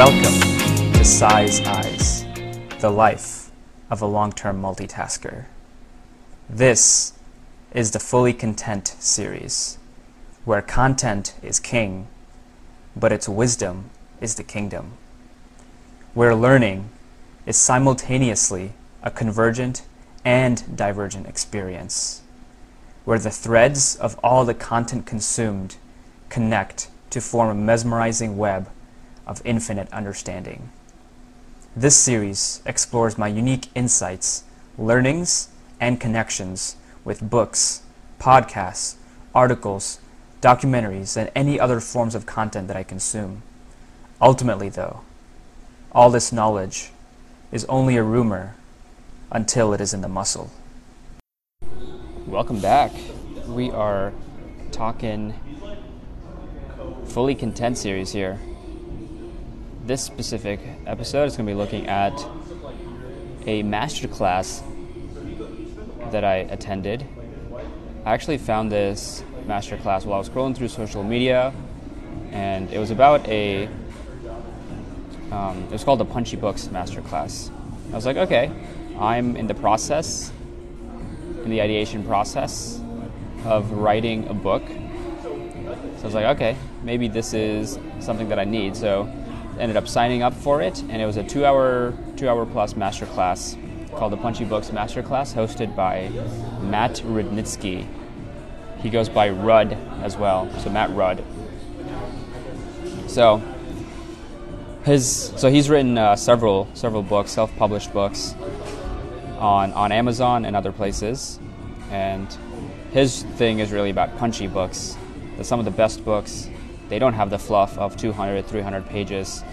Welcome to Sai's Eyes, the life of a long term multitasker. This is the Fully Content series, where content is king, but its wisdom is the kingdom. Where learning is simultaneously a convergent and divergent experience. Where the threads of all the content consumed connect to form a mesmerizing web of infinite understanding. This series explores my unique insights, learnings, and connections with books, podcasts, articles, documentaries, and any other forms of content that I consume. Ultimately, though, all this knowledge is only a rumor until it is in the muscle. Welcome back. We are talking fully content series here. This specific episode is going to be looking at a masterclass that I attended. I actually found this masterclass while I was scrolling through social media, and it was about a. Um, it was called the Punchy Books Masterclass. I was like, okay, I'm in the process, in the ideation process of writing a book. So I was like, okay, maybe this is something that I need. So ended up signing up for it, and it was a two-hour, two-hour plus masterclass called the Punchy Books Masterclass, hosted by Matt Rudnitsky. He goes by Rudd as well, so Matt Rudd. So his, so he's written uh, several several books, self-published books, on on Amazon and other places, and his thing is really about punchy books. some of the best books they don't have the fluff of 200, 300 pages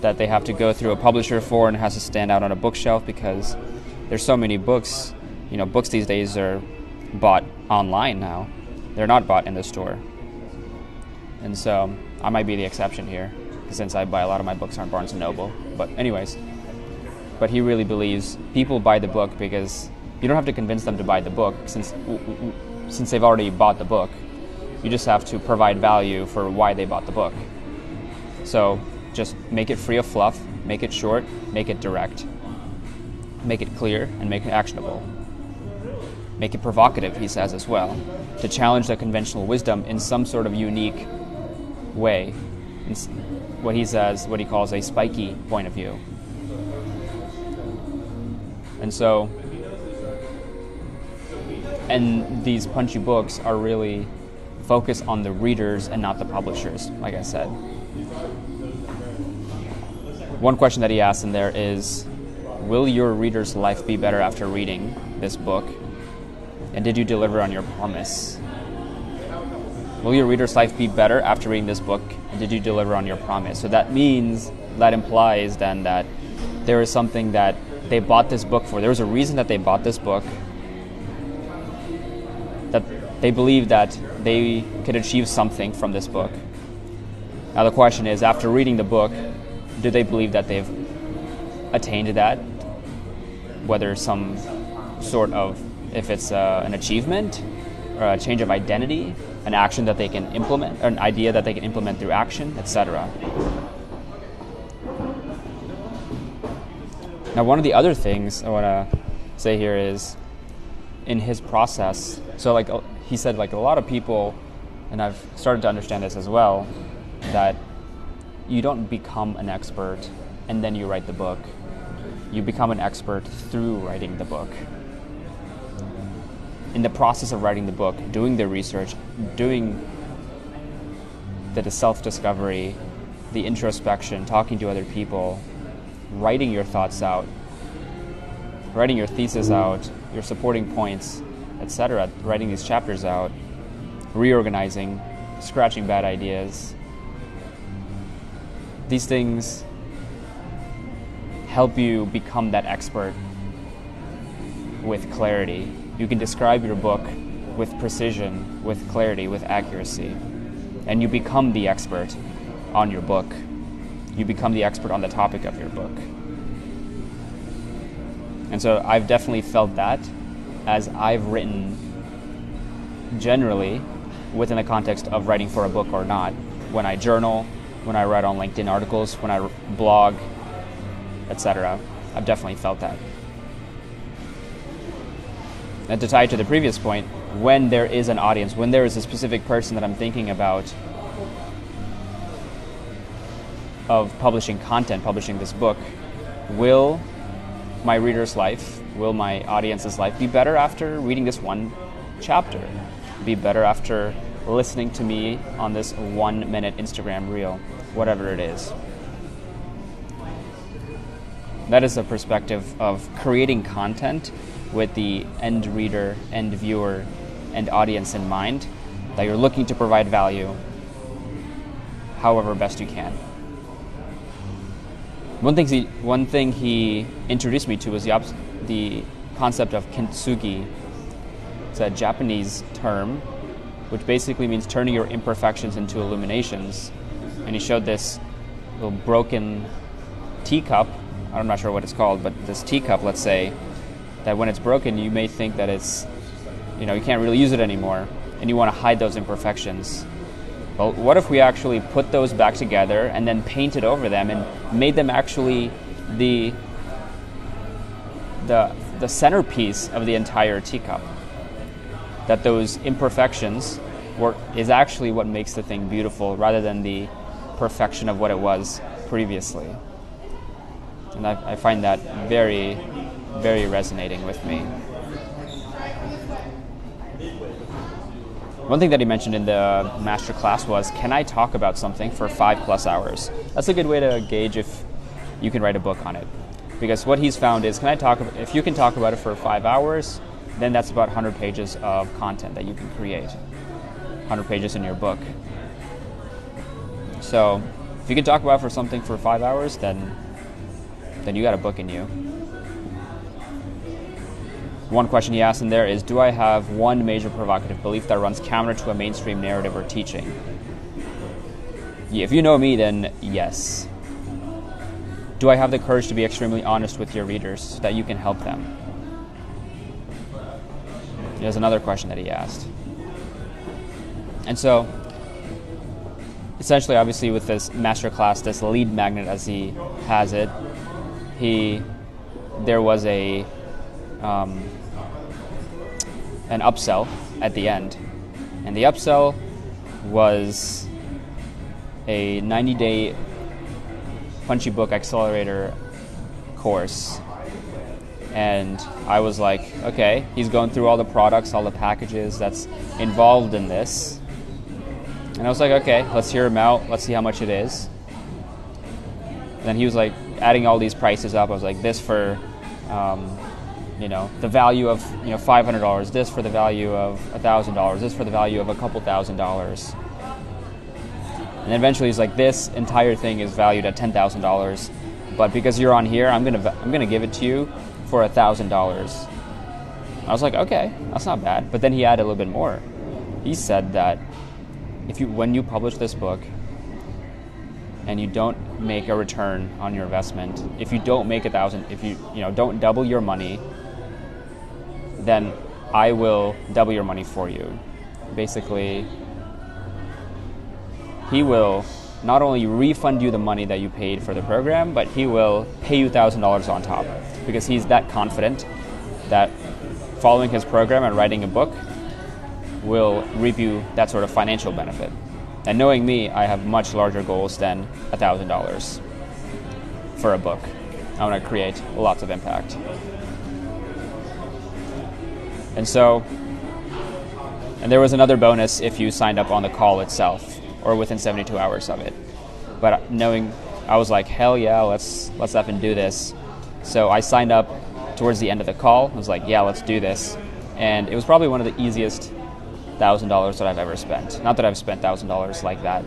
that they have to go through a publisher for and has to stand out on a bookshelf because there's so many books. You know, books these days are bought online now. They're not bought in the store. And so I might be the exception here since I buy a lot of my books on Barnes & Noble. But anyways, but he really believes people buy the book because you don't have to convince them to buy the book since since they've already bought the book you just have to provide value for why they bought the book. So just make it free of fluff, make it short, make it direct, make it clear, and make it actionable. Make it provocative, he says as well, to challenge the conventional wisdom in some sort of unique way, in what he says, what he calls a spiky point of view. And so, and these punchy books are really focus on the readers and not the publishers, like I said. One question that he asked in there is Will your reader's life be better after reading this book? And did you deliver on your promise? Will your reader's life be better after reading this book? And did you deliver on your promise? So that means, that implies then that there is something that they bought this book for. There was a reason that they bought this book. That they believe that they could achieve something from this book. Now, the question is after reading the book, do they believe that they've attained that? Whether some sort of, if it's uh, an achievement or a change of identity, an action that they can implement, or an idea that they can implement through action, etc. Now, one of the other things I want to say here is in his process, so like he said like a lot of people, and I've started to understand this as well, that you don't become an expert and then you write the book. You become an expert through writing the book. In the process of writing the book, doing the research, doing the self discovery, the introspection, talking to other people, writing your thoughts out, writing your thesis out, your supporting points, etc., writing these chapters out, reorganizing, scratching bad ideas. These things help you become that expert with clarity. You can describe your book with precision, with clarity, with accuracy, and you become the expert on your book. You become the expert on the topic of your book. And so I've definitely felt that as I've written generally within the context of writing for a book or not. When I journal, when I write on LinkedIn articles, when I blog, etc. I've definitely felt that. And to tie it to the previous point, when there is an audience, when there is a specific person that I'm thinking about of publishing content, publishing this book, will my reader's life, will my audience's life be better after reading this one chapter? Be better after listening to me on this one minute Instagram reel, whatever it is. That is the perspective of creating content with the end reader, end viewer, and audience in mind, that you're looking to provide value however best you can. One thing he, one thing he introduced me to was the, the concept of kintsugi. It's a Japanese term, which basically means turning your imperfections into illuminations. And he showed this little broken teacup. I'm not sure what it's called, but this teacup, let's say, that when it's broken, you may think that it's, you know, you can't really use it anymore, and you want to hide those imperfections. Well, what if we actually put those back together and then painted over them and made them actually the the the centerpiece of the entire teacup? That those imperfections were, is actually what makes the thing beautiful rather than the perfection of what it was previously. And I, I find that very, very resonating with me. One thing that he mentioned in the master class was, can I talk about something for five plus hours? That's a good way to gauge if you can write a book on it. Because what he's found is, can I talk, if you can talk about it for five hours, then that's about 100 pages of content that you can create. 100 pages in your book. So if you can talk about for something for five hours, then then you got a book in you one question he asked in there is Do I have one major provocative belief that runs counter to a mainstream narrative or teaching? Yeah, if you know me, then yes. Do I have the courage to be extremely honest with your readers so that you can help them? There's another question that he asked. And so, essentially, obviously, with this master class, this lead magnet as he has it, he there was a um, an upsell at the end. And the upsell was a 90 day Punchy Book Accelerator course. And I was like, okay, he's going through all the products, all the packages that's involved in this. And I was like, okay, let's hear him out. Let's see how much it is. And then he was like adding all these prices up. I was like, this for um, you know the value of you know five hundred dollars, this for the value of a thousand dollars, this for the value of a couple thousand dollars, and eventually he's like, this entire thing is valued at ten thousand dollars, but because you're on here, I'm gonna I'm gonna give it to you for a thousand dollars. I was like, okay, that's not bad. But then he added a little bit more. He said that if you when you publish this book and you don't make a return on your investment, if you don't make a thousand, if you you know don't double your money then I will double your money for you. Basically, he will not only refund you the money that you paid for the program, but he will pay you $1,000 on top because he's that confident that following his program and writing a book will reap you that sort of financial benefit. And knowing me, I have much larger goals than $1,000 for a book. I want to create lots of impact. And so, and there was another bonus if you signed up on the call itself or within 72 hours of it. But knowing, I was like, hell yeah, let's let's up and do this. So I signed up towards the end of the call. I was like, yeah, let's do this. And it was probably one of the easiest thousand dollars that I've ever spent. Not that I've spent thousand dollars like that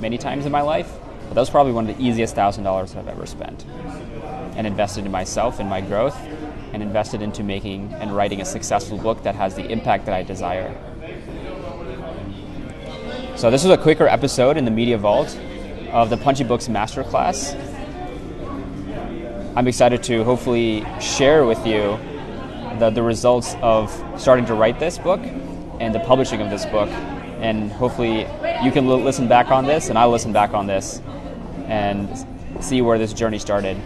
many times in my life, but that was probably one of the easiest thousand dollars I've ever spent. And invested in myself and my growth and invested into making and writing a successful book that has the impact that I desire. So, this was a quicker episode in the Media Vault of the Punchy Books Masterclass. I'm excited to hopefully share with you the, the results of starting to write this book and the publishing of this book and hopefully you can l- listen back on this, and I'll listen back on this, and see where this journey started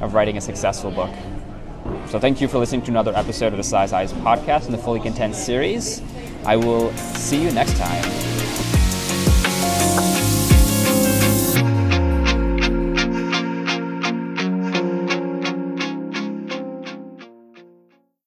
of writing a successful book. So thank you for listening to another episode of the Sai's Eyes podcast in the Fully Content series. I will see you next time.